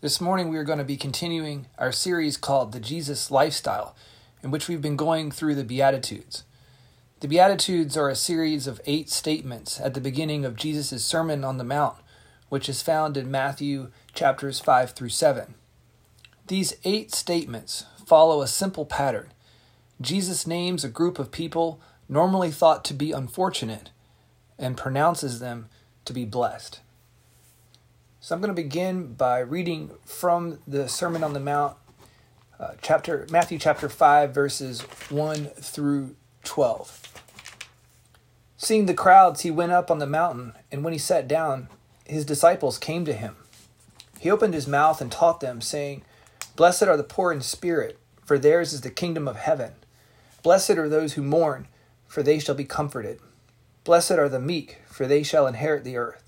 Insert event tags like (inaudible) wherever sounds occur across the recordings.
This morning, we are going to be continuing our series called The Jesus Lifestyle, in which we've been going through the Beatitudes. The Beatitudes are a series of eight statements at the beginning of Jesus' Sermon on the Mount, which is found in Matthew chapters 5 through 7. These eight statements follow a simple pattern. Jesus names a group of people normally thought to be unfortunate and pronounces them to be blessed. So I'm going to begin by reading from the Sermon on the Mount, uh, chapter Matthew chapter 5 verses 1 through 12. Seeing the crowds, he went up on the mountain, and when he sat down, his disciples came to him. He opened his mouth and taught them, saying, Blessed are the poor in spirit, for theirs is the kingdom of heaven. Blessed are those who mourn, for they shall be comforted. Blessed are the meek, for they shall inherit the earth.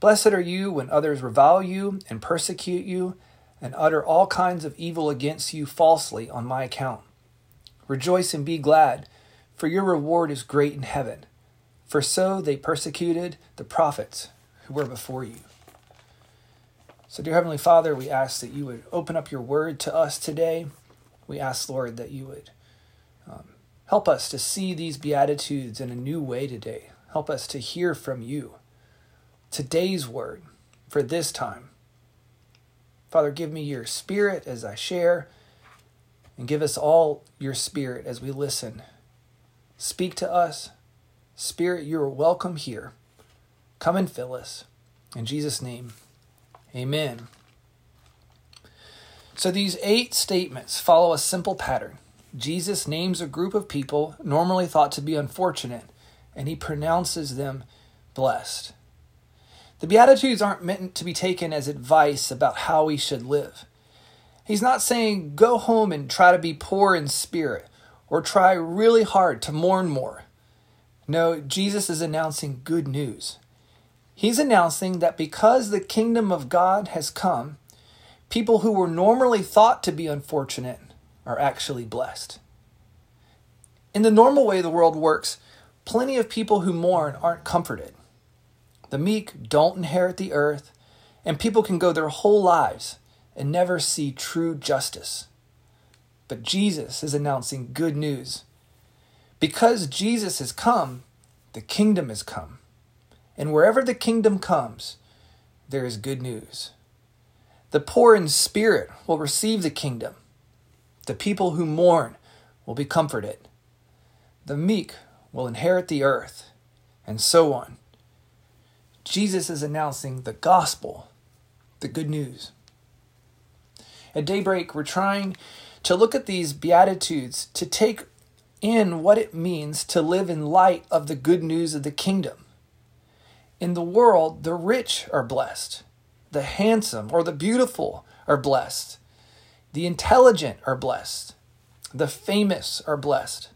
Blessed are you when others revile you and persecute you and utter all kinds of evil against you falsely on my account. Rejoice and be glad, for your reward is great in heaven. For so they persecuted the prophets who were before you. So, dear Heavenly Father, we ask that you would open up your word to us today. We ask, Lord, that you would um, help us to see these Beatitudes in a new way today. Help us to hear from you today's word for this time. Father, give me your spirit as I share, and give us all your spirit as we listen. Speak to us. Spirit, you are welcome here. Come and fill us. In Jesus' name, amen. So these eight statements follow a simple pattern. Jesus names a group of people normally thought to be unfortunate, and he pronounces them blessed. The Beatitudes aren't meant to be taken as advice about how we should live. He's not saying go home and try to be poor in spirit or try really hard to mourn more. No, Jesus is announcing good news. He's announcing that because the kingdom of God has come, people who were normally thought to be unfortunate are actually blessed. In the normal way the world works, plenty of people who mourn aren't comforted. The meek don't inherit the earth, and people can go their whole lives and never see true justice. But Jesus is announcing good news. Because Jesus has come, the kingdom has come. And wherever the kingdom comes, there is good news. The poor in spirit will receive the kingdom. The people who mourn will be comforted. The meek will inherit the earth, and so on. Jesus is announcing the gospel, the good news. At daybreak, we're trying to look at these Beatitudes to take in what it means to live in light of the good news of the kingdom. In the world, the rich are blessed, the handsome or the beautiful are blessed, the intelligent are blessed, the famous are blessed.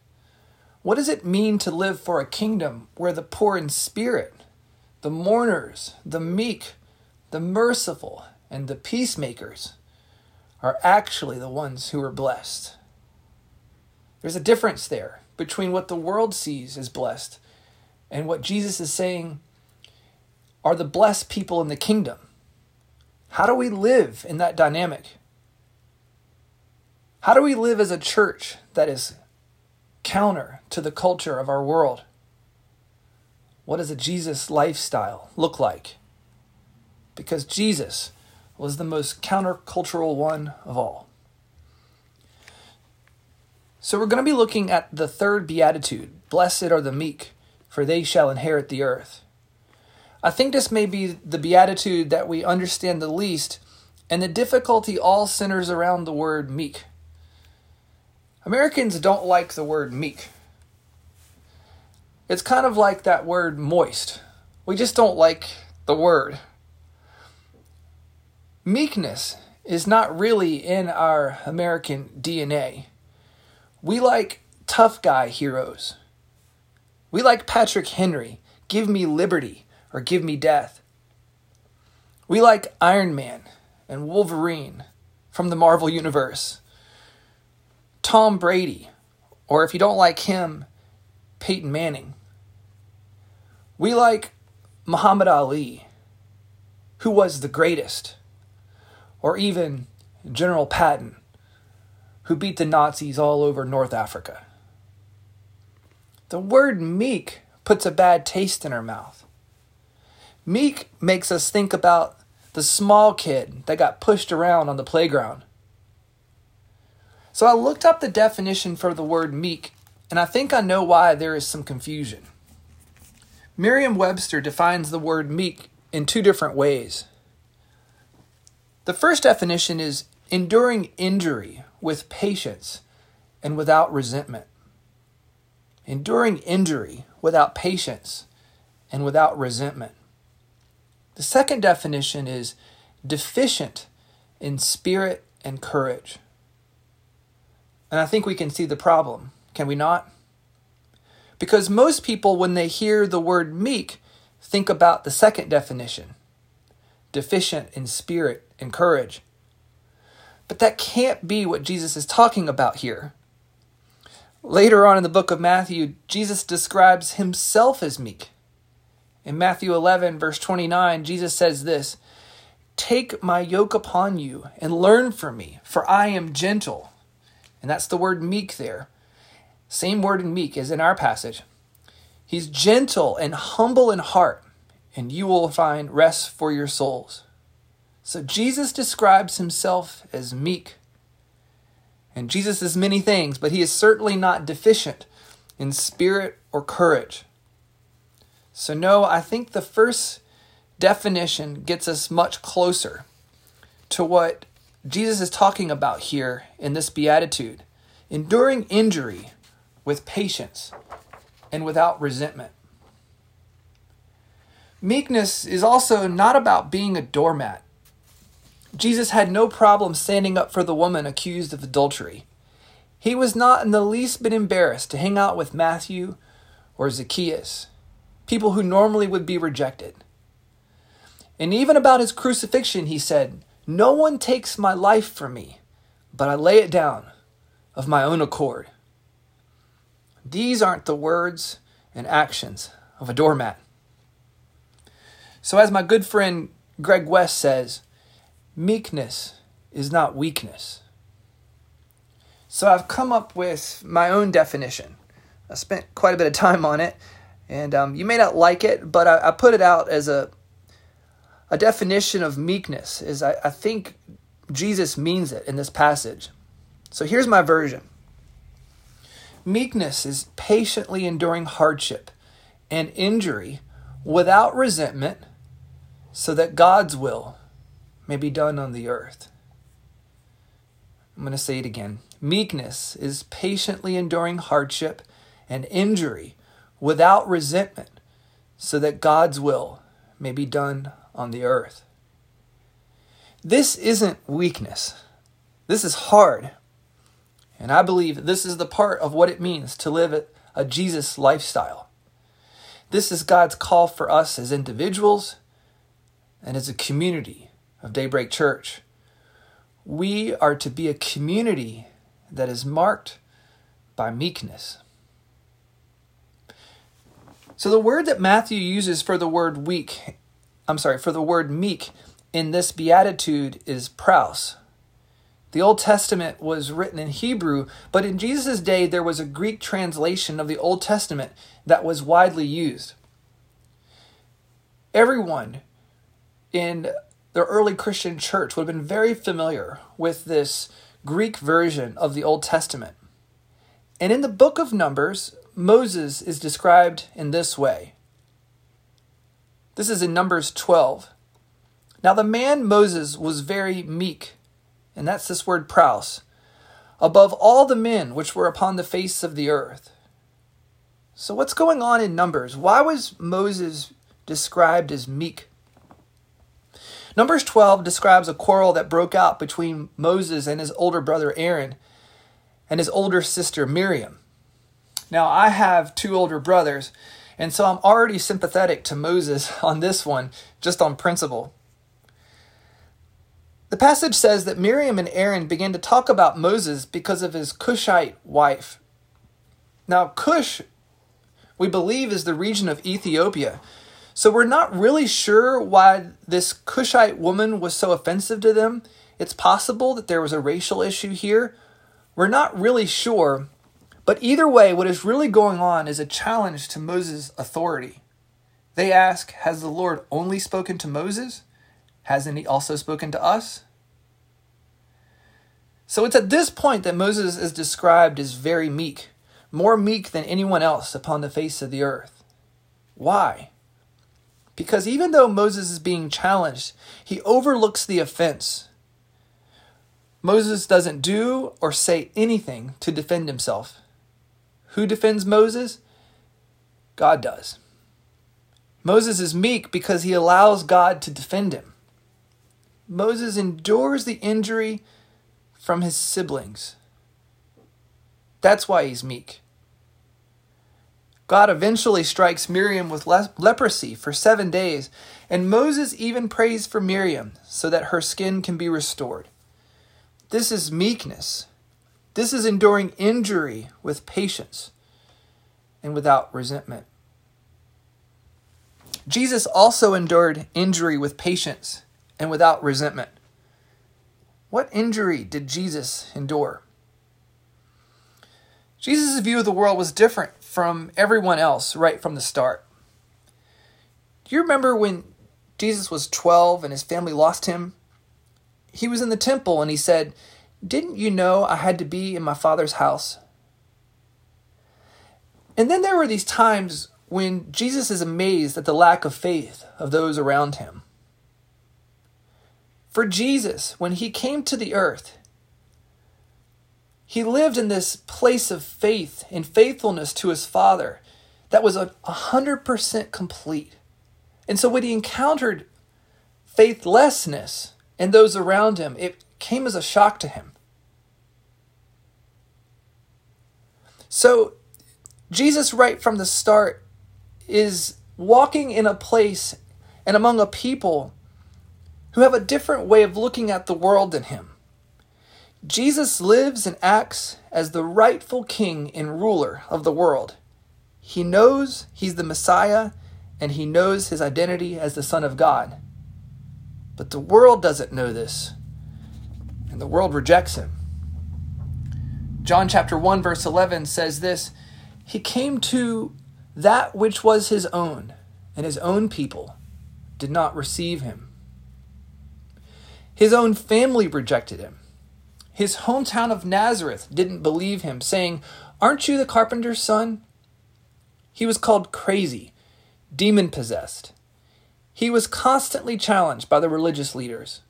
What does it mean to live for a kingdom where the poor in spirit the mourners, the meek, the merciful, and the peacemakers are actually the ones who are blessed. There's a difference there between what the world sees as blessed and what Jesus is saying are the blessed people in the kingdom. How do we live in that dynamic? How do we live as a church that is counter to the culture of our world? What does a Jesus lifestyle look like? Because Jesus was the most countercultural one of all. So we're going to be looking at the third beatitude Blessed are the meek, for they shall inherit the earth. I think this may be the beatitude that we understand the least, and the difficulty all centers around the word meek. Americans don't like the word meek. It's kind of like that word moist. We just don't like the word. Meekness is not really in our American DNA. We like tough guy heroes. We like Patrick Henry, give me liberty or give me death. We like Iron Man and Wolverine from the Marvel Universe. Tom Brady, or if you don't like him, Peyton Manning. We like Muhammad Ali, who was the greatest, or even General Patton, who beat the Nazis all over North Africa. The word meek puts a bad taste in our mouth. Meek makes us think about the small kid that got pushed around on the playground. So I looked up the definition for the word meek, and I think I know why there is some confusion. Merriam Webster defines the word meek in two different ways. The first definition is enduring injury with patience and without resentment. Enduring injury without patience and without resentment. The second definition is deficient in spirit and courage. And I think we can see the problem, can we not? Because most people, when they hear the word meek, think about the second definition deficient in spirit and courage. But that can't be what Jesus is talking about here. Later on in the book of Matthew, Jesus describes himself as meek. In Matthew 11, verse 29, Jesus says this Take my yoke upon you and learn from me, for I am gentle. And that's the word meek there. Same word in meek as in our passage. He's gentle and humble in heart, and you will find rest for your souls. So Jesus describes himself as meek. And Jesus is many things, but he is certainly not deficient in spirit or courage. So, no, I think the first definition gets us much closer to what Jesus is talking about here in this beatitude enduring injury with patience and without resentment. Meekness is also not about being a doormat. Jesus had no problem standing up for the woman accused of adultery. He was not in the least bit embarrassed to hang out with Matthew or Zacchaeus people who normally would be rejected. And even about his crucifixion, he said, No one takes my life from me, but I lay it down of my own accord. These aren't the words and actions of a doormat. So, as my good friend Greg West says, meekness is not weakness. So, I've come up with my own definition. I spent quite a bit of time on it, and um, you may not like it, but I, I, put it out as a a definition of meekness. Is I, I think Jesus means it in this passage. So here's my version. Meekness is patiently enduring hardship and injury without resentment, so that God's will may be done on the earth. I'm going to say it again. Meekness is patiently enduring hardship and injury without resentment, so that God's will may be done on the earth. This isn't weakness. This is hard. And I believe this is the part of what it means to live a Jesus lifestyle. This is God's call for us as individuals and as a community of Daybreak Church. We are to be a community that is marked by meekness. So the word that Matthew uses for the word weak, I'm sorry, for the word meek in this beatitude is praus. The Old Testament was written in Hebrew, but in Jesus' day there was a Greek translation of the Old Testament that was widely used. Everyone in the early Christian church would have been very familiar with this Greek version of the Old Testament. And in the book of Numbers, Moses is described in this way. This is in Numbers 12. Now the man Moses was very meek, and that's this word praus, above all the men which were upon the face of the earth. So what's going on in Numbers? Why was Moses described as meek? Numbers 12 describes a quarrel that broke out between Moses and his older brother Aaron and his older sister Miriam. Now, I have two older brothers, and so I'm already sympathetic to Moses (laughs) on this one, just on principle. The passage says that Miriam and Aaron began to talk about Moses because of his Cushite wife. Now, Cush, we believe, is the region of Ethiopia. So we're not really sure why this Cushite woman was so offensive to them. It's possible that there was a racial issue here. We're not really sure. But either way, what is really going on is a challenge to Moses' authority. They ask Has the Lord only spoken to Moses? Hasn't he also spoken to us? So it's at this point that Moses is described as very meek, more meek than anyone else upon the face of the earth. Why? Because even though Moses is being challenged, he overlooks the offense. Moses doesn't do or say anything to defend himself. Who defends Moses? God does. Moses is meek because he allows God to defend him. Moses endures the injury from his siblings. That's why he's meek. God eventually strikes Miriam with le- leprosy for seven days, and Moses even prays for Miriam so that her skin can be restored. This is meekness. This is enduring injury with patience and without resentment. Jesus also endured injury with patience and without resentment. What injury did Jesus endure? Jesus' view of the world was different from everyone else right from the start. Do you remember when Jesus was 12 and his family lost him? He was in the temple and he said, Didn't you know I had to be in my father's house? And then there were these times when Jesus is amazed at the lack of faith of those around him. For Jesus, when he came to the earth, he lived in this place of faith and faithfulness to his Father that was a hundred percent complete. And so when he encountered faithlessness and those around him, it came as a shock to him. So Jesus, right from the start, is walking in a place and among a people who have a different way of looking at the world than him. Jesus lives and acts as the rightful king and ruler of the world. He knows he's the Messiah and he knows his identity as the Son of God. But the world doesn't know this, and the world rejects him. John chapter 1 verse 11 says this, he came to that which was his own, and his own people did not receive him. His own family rejected him. His hometown of Nazareth didn't believe him, saying, Aren't you the carpenter's son? He was called crazy, demon possessed. He was constantly challenged by the religious leaders.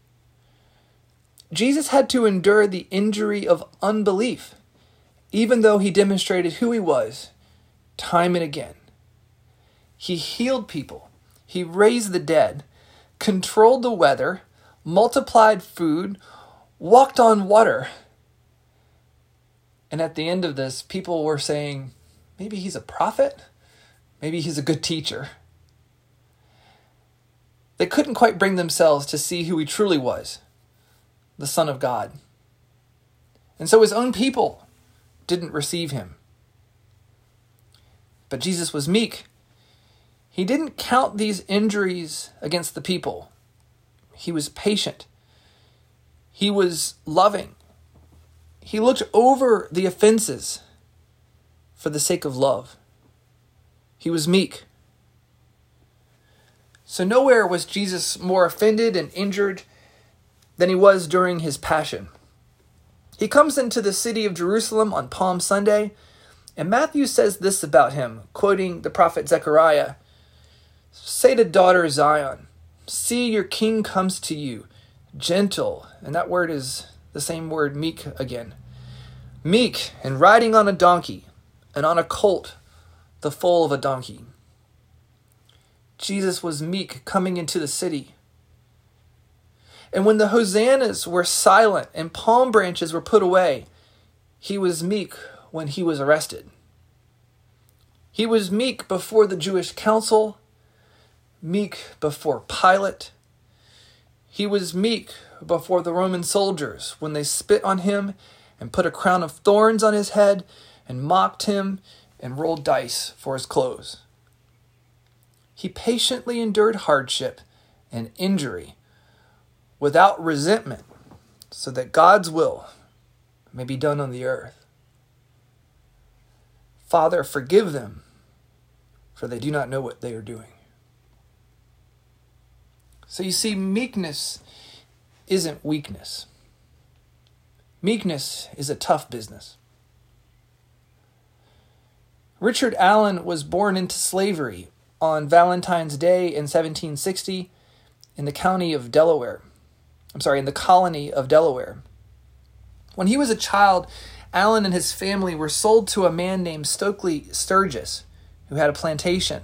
Jesus had to endure the injury of unbelief, even though he demonstrated who he was time and again. He healed people, he raised the dead, controlled the weather, multiplied food, walked on water. And at the end of this, people were saying, maybe he's a prophet, maybe he's a good teacher. They couldn't quite bring themselves to see who he truly was the Son of God. And so his own people didn't receive him. But Jesus was meek. He didn't count these injuries against the people. He was patient. He was loving. He looked over the offenses for the sake of love. He was meek. So, nowhere was Jesus more offended and injured than he was during his passion. He comes into the city of Jerusalem on Palm Sunday, and Matthew says this about him, quoting the prophet Zechariah Say to daughter Zion, See, your king comes to you, gentle, and that word is the same word, meek, again. Meek, and riding on a donkey, and on a colt, the foal of a donkey. Jesus was meek coming into the city. And when the hosannas were silent and palm branches were put away, he was meek when he was arrested. He was meek before the Jewish council, meek before Pilate. He was meek before the Roman soldiers when they spit on him and put a crown of thorns on his head and mocked him and rolled dice for his clothes. He patiently endured hardship and injury without resentment so that God's will may be done on the earth. Father, forgive them, for they do not know what they are doing. So you see, meekness isn't weakness. Meekness is a tough business. Richard Allen was born into slavery on Valentine's Day in 1760 in the county of Delaware. I'm sorry, in the colony of Delaware. When he was a child, Allen and his family were sold to a man named Stokely Sturgis, who had a plantation.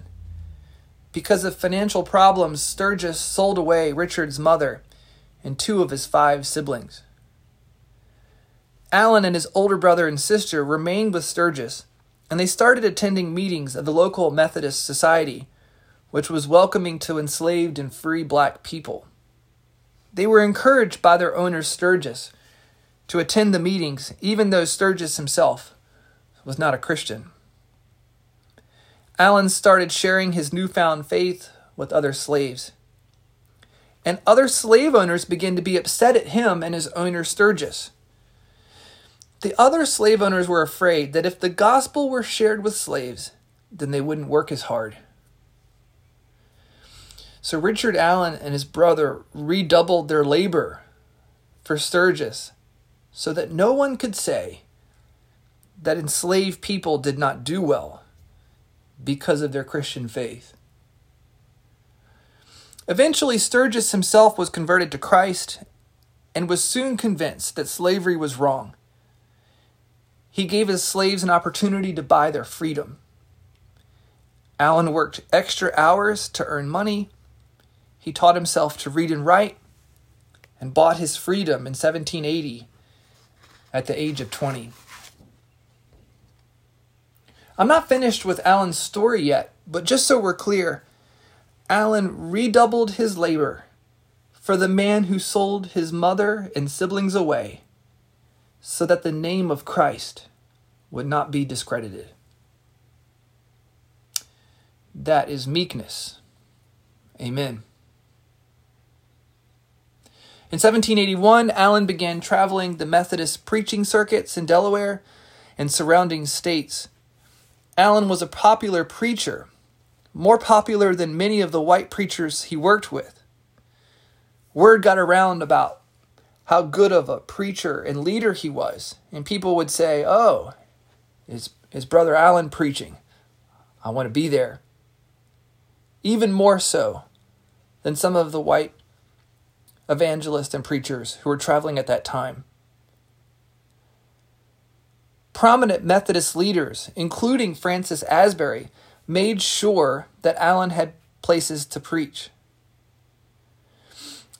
Because of financial problems, Sturgis sold away Richard's mother and two of his five siblings. Allen and his older brother and sister remained with Sturgis, and they started attending meetings of the local Methodist Society, which was welcoming to enslaved and free black people. They were encouraged by their owner Sturgis to attend the meetings, even though Sturgis himself was not a Christian. Allen started sharing his newfound faith with other slaves. And other slave owners began to be upset at him and his owner Sturgis. The other slave owners were afraid that if the gospel were shared with slaves, then they wouldn't work as hard. So Richard Allen and his brother redoubled their labor for Sturgis so that no one could say that enslaved people did not do well because of their Christian faith. Eventually, Sturgis himself was converted to Christ and was soon convinced that slavery was wrong. He gave his slaves an opportunity to buy their freedom. Allen worked extra hours to earn money he taught himself to read and write and bought his freedom in 1780 at the age of 20. I'm not finished with Allen's story yet, but just so we're clear, Allen redoubled his labor for the man who sold his mother and siblings away so that the name of Christ would not be discredited. That is meekness. Amen. In 1781, Allen began traveling the Methodist preaching circuits in Delaware and surrounding states. Allen was a popular preacher, more popular than many of the white preachers he worked with. Word got around about how good of a preacher and leader he was, and people would say, Oh, is, is Brother Allen preaching? I want to be there. Even more so than some of the white evangelists and preachers who were traveling at that time. Prominent Methodist leaders, including Francis Asbury, made sure that Allen had places to preach.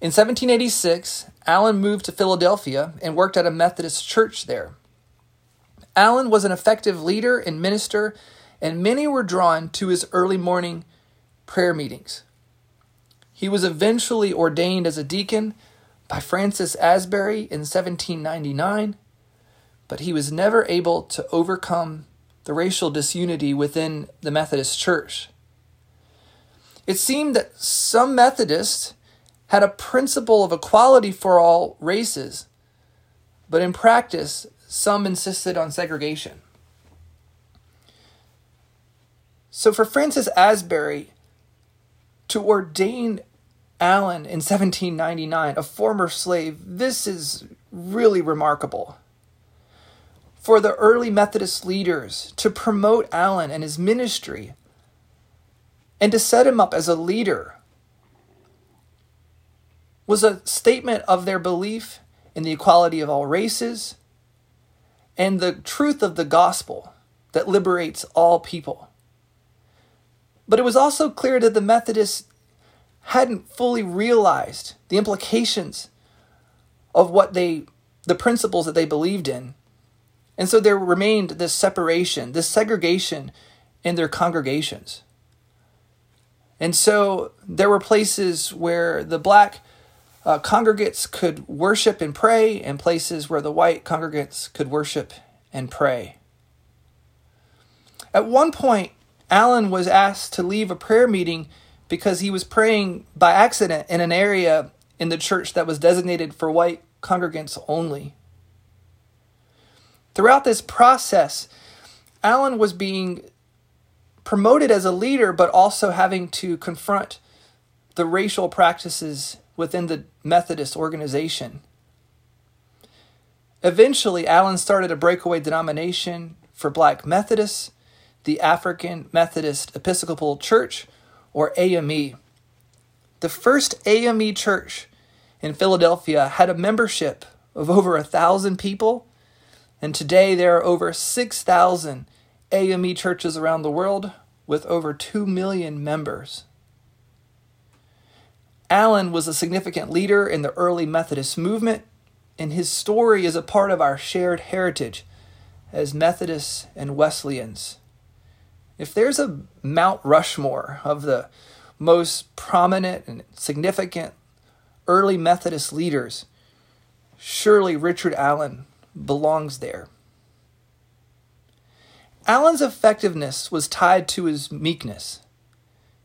In 1786, Allen moved to Philadelphia and worked at a Methodist church there. Allen was an effective leader and minister, and many were drawn to his early morning prayer meetings. He was eventually ordained as a deacon by Francis Asbury in 1799, but he was never able to overcome the racial disunity within the Methodist Church. It seemed that some Methodists had a principle of equality for all races, but in practice, some insisted on segregation. So, for Francis Asbury to ordain Allen in 1799, a former slave, this is really remarkable. For the early Methodist leaders to promote Allen and his ministry and to set him up as a leader was a statement of their belief in the equality of all races and the truth of the gospel that liberates all people. But it was also clear that the Methodists hadn't fully realized the implications of what they, the principles that they believed in. And so there remained this separation, this segregation in their congregations. And so there were places where the black uh, congregates could worship and pray, and places where the white congregates could worship and pray. At one point, Allen was asked to leave a prayer meeting because he was praying by accident in an area in the church that was designated for white congregants only. Throughout this process, Allen was being promoted as a leader, but also having to confront the racial practices within the Methodist organization. Eventually, Allen started a breakaway denomination for black Methodists, the African Methodist Episcopal Church, or AME. The first AME church in Philadelphia had a membership of over a thousand people, and today there are over 6,000 AME churches around the world with over 2 million members. Allen was a significant leader in the early Methodist movement, and his story is a part of our shared heritage as Methodists and Wesleyans. If there's a Mount Rushmore of the most prominent and significant early Methodist leaders, surely Richard Allen belongs there. Allen's effectiveness was tied to his meekness.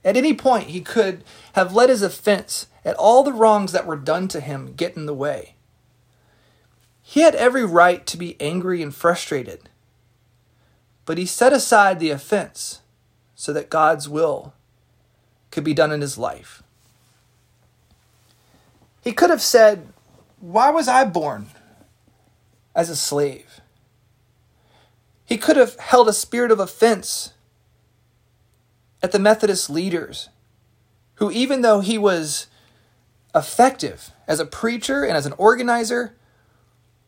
At any point, he could have let his offense at all the wrongs that were done to him get in the way. He had every right to be angry and frustrated, but he set aside the offense so that God's will could be done in his life. He could have said, Why was I born as a slave? He could have held a spirit of offense at the Methodist leaders, who, even though he was effective as a preacher and as an organizer,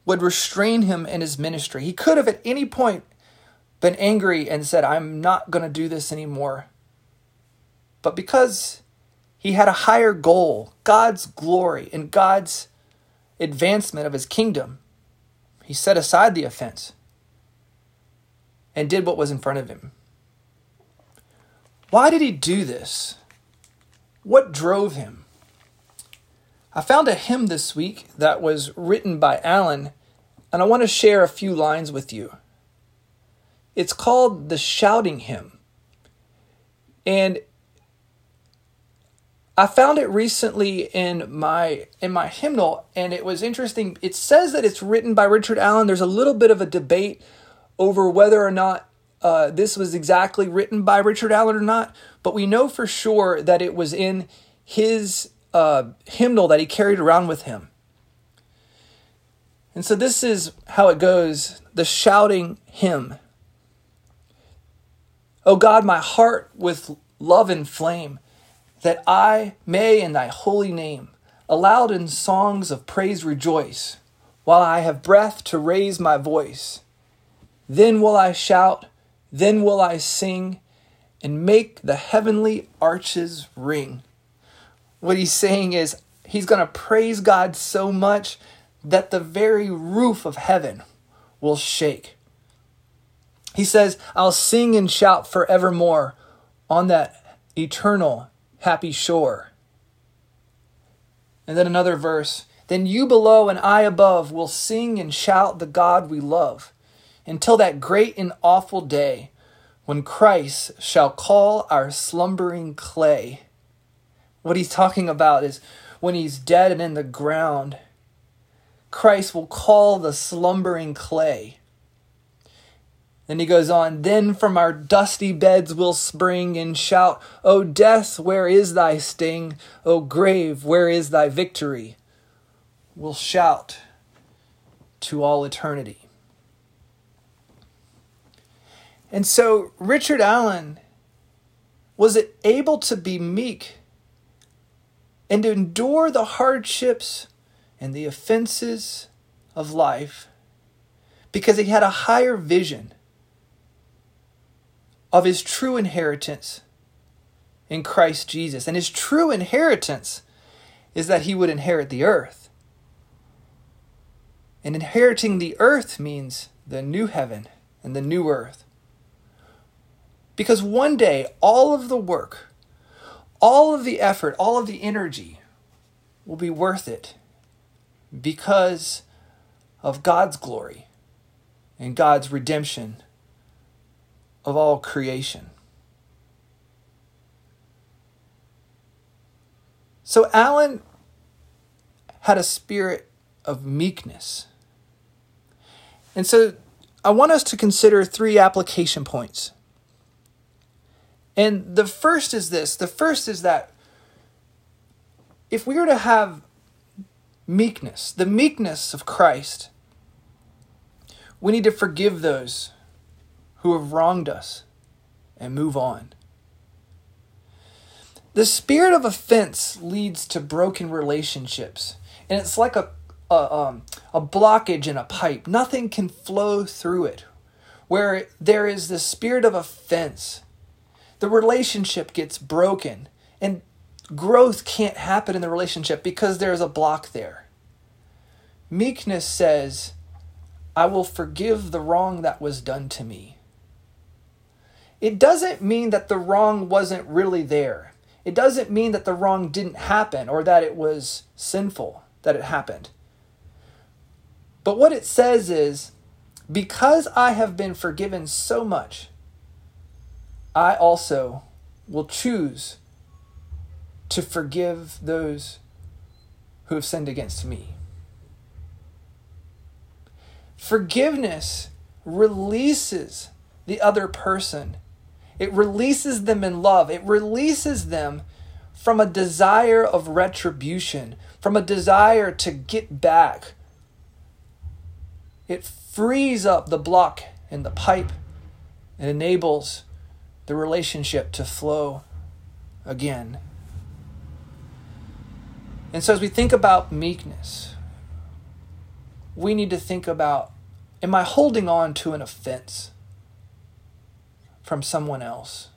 would restrain him in his ministry. He could have at any point been angry and said, I'm not going to do this anymore. But because he had a higher goal, God's glory and God's advancement of his kingdom, he set aside the offense and did what was in front of him. Why did he do this? What drove him? I found a hymn this week that was written by Allen, and I want to share a few lines with you. It's called the Shouting Hymn. And I found it recently in my in my hymnal and it was interesting. It says that it's written by Richard Allen. There's a little bit of a debate over whether or not uh, this was exactly written by Richard Allen or not, but we know for sure that it was in his uh, hymnal that he carried around with him. And so this is how it goes the shouting hymn. O God, my heart with love inflame, that I may in thy holy name aloud in songs of praise rejoice, while I have breath to raise my voice. Then will I shout, then will I sing, and make the heavenly arches ring. What he's saying is, he's going to praise God so much that the very roof of heaven will shake. He says, I'll sing and shout forevermore on that eternal happy shore. And then another verse, then you below and I above will sing and shout the God we love until that great and awful day when Christ shall call our slumbering clay. What he's talking about is when he's dead and in the ground, Christ will call the slumbering clay. Then he goes on, Then from our dusty beds we'll spring and shout, O death, where is thy sting? O grave, where is thy victory? We'll shout to all eternity. And so Richard Allen was able to be meek and to endure the hardships and the offenses of life because he had a higher vision of his true inheritance in Christ Jesus. And his true inheritance is that he would inherit the earth. And inheriting the earth means the new heaven and the new earth. Because one day, all of the work, all of the effort, all of the energy will be worth it because of God's glory and God's redemption of all creation. So Allen had a spirit of meekness. And so I want us to consider three application points. And the first is this the first is that if we were to have meekness, the meekness of Christ, we need to forgive those who have wronged us and move on. The spirit of offense leads to broken relationships, and it's like a, a, um, a blockage in a pipe. Nothing can flow through it. Where there is the spirit of offense, the relationship gets broken, and growth can't happen in the relationship because there's a block there. Meekness says, I will forgive the wrong that was done to me. It doesn't mean that the wrong wasn't really there. It doesn't mean that the wrong didn't happen or that it was sinful that it happened. But what it says is, because I have been forgiven so much, I also will choose to forgive those who have sinned against me. Forgiveness releases the other person it releases them in love. It releases them from a desire of retribution, from a desire to get back. It frees up the block in the pipe and enables the relationship to flow again. And so, as we think about meekness, we need to think about am I holding on to an offense? From someone else.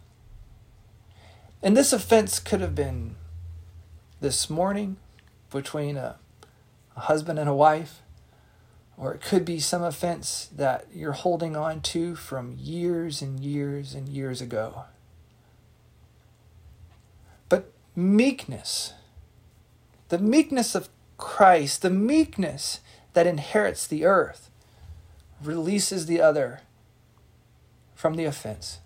And this offense could have been this morning between a, a, husband and a wife, or it could be some offense that you're holding on to from years and years and years ago. But meekness, the meekness of Christ, the meekness that inherits the earth, releases the other from the offense.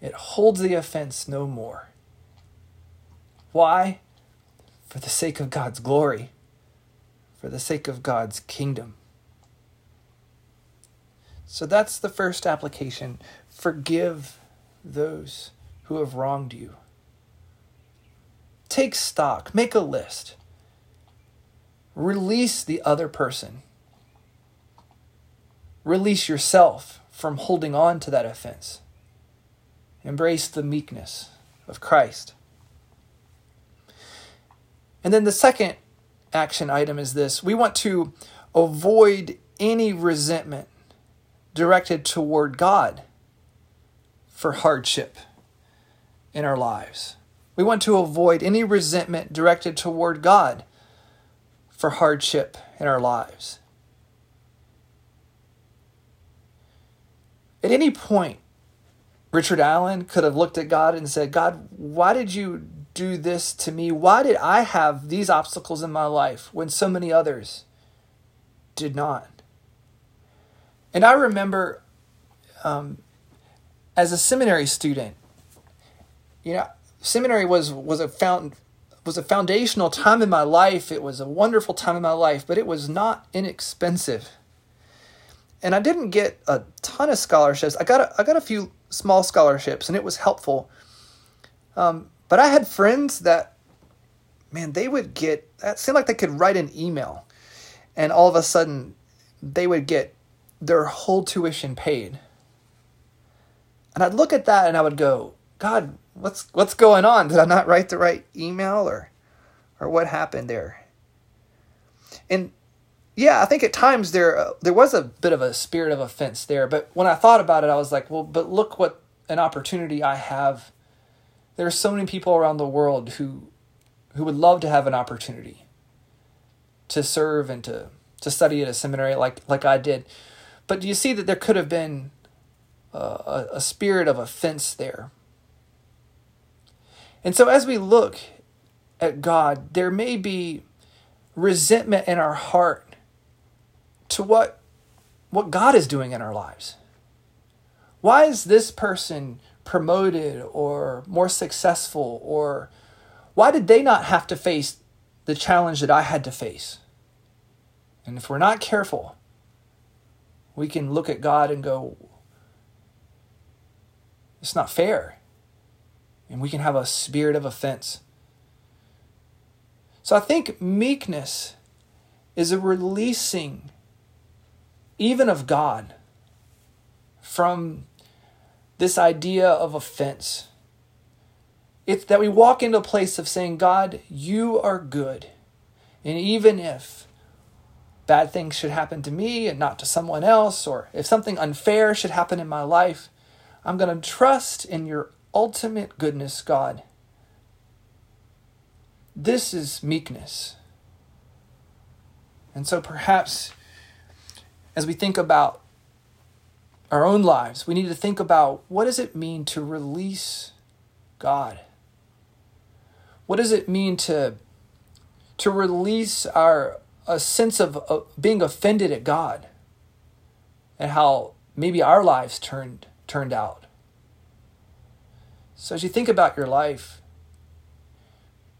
It holds the offense no more. Why? For the sake of God's glory, for the sake of God's kingdom. So that's the first application. Forgive those who have wronged you. Take stock, make a list. Release the other person. Release yourself from holding on to that offense. Embrace the meekness of Christ. And then the second action item is this we want to avoid any resentment directed toward God for hardship in our lives. We want to avoid any resentment directed toward God for hardship in our lives. At any point, Richard Allen could have looked at God and said, God, why did you do this to me? Why did I have these obstacles in my life when so many others did not? And I remember um, as a seminary student, you know, seminary was, was a found, was a foundational time in my life. It was a wonderful time in my life, but it was not inexpensive and I didn't get a ton of scholarships. I got a, I got a few small scholarships, and it was helpful. Um, but I had friends that, man, they would get that seemed like they could write an email, and all of a sudden, they would get their whole tuition paid. And I'd look at that and I would go, God, what's what's going on? Did I not write the right email or or what happened there? And yeah, I think at times there uh, there was a bit of a spirit of offense there, but when I thought about it, I was like, well, but look what an opportunity I have. There are so many people around the world who who would love to have an opportunity to serve and to to study at a seminary like like I did. But do you see that there could have been a, a spirit of offense there? And so as we look at God, there may be resentment in our heart to what what God is doing in our lives. Why is this person promoted or more successful or why did they not have to face the challenge that I had to face? And if we're not careful, we can look at God and go, it's not fair. And we can have a spirit of offense. So I think meekness is a releasing, even of God, from this idea of offense. It's that we walk into a place of saying, God, you are good. And even if bad things should happen to me and not to someone else, or if something unfair should happen in my life, I'm going to trust in your ultimate goodness, God. This is meekness. And so perhaps as we think about our own lives, we need to think about what does it mean to release God? What does it mean to to release our a sense of uh, being offended at God and how maybe our lives turned turned out. So as you think about your life,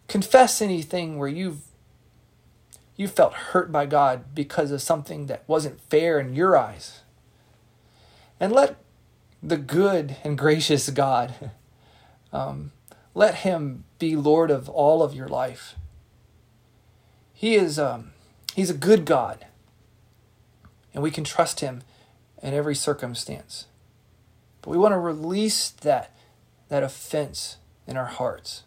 confess anything where you've you felt hurt by God because of something that wasn't fair in your eyes. And let the good and gracious God (laughs) um, let him be Lord of all of your life. He is um, He's a good God, and we can trust Him in every circumstance. But we want to release that, that offense in our hearts.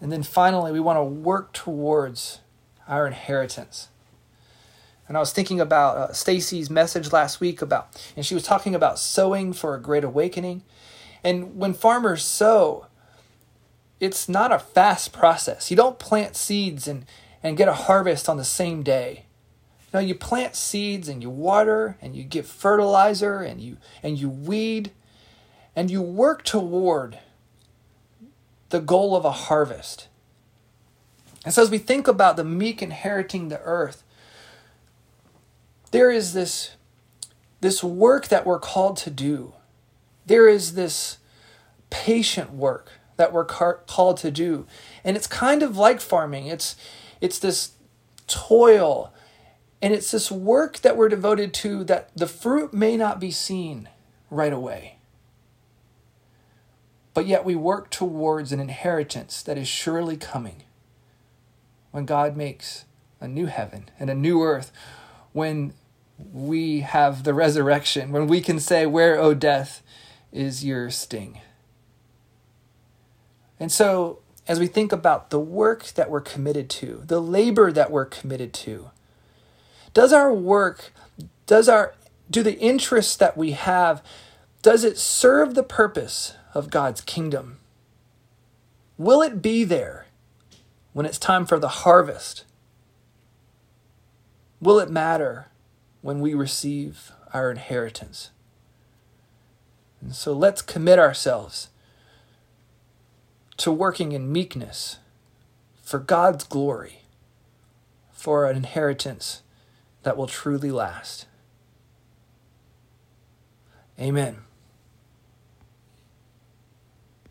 And then finally, we want to work towards our inheritance. And I was thinking about uh, Stacy's message last week about, and she was talking about sowing for a great awakening. And when farmers sow, it's not a fast process. You don't plant seeds and, and get a harvest on the same day. No, you plant seeds and you water and you give fertilizer and you and you weed and you work toward the goal of a harvest. And so as we think about the meek inheriting the earth, there is this this work that we're called to do. There is this patient work that we're called to do. And it's kind of like farming. It's it's this toil and it's this work that we're devoted to that the fruit may not be seen right away. But yet we work towards an inheritance that is surely coming when God makes a new heaven and a new earth, when we have the resurrection, when we can say, Where, O death, is your sting? And so as we think about the work that we're committed to, the labor that we're committed to, does our work, does our do the interests that we have, does it serve the purpose of God's kingdom? Will it be there when it's time for the harvest? Will it matter when we receive our inheritance? And so let's commit ourselves to working in meekness for God's glory, for an inheritance that will truly last. Amen.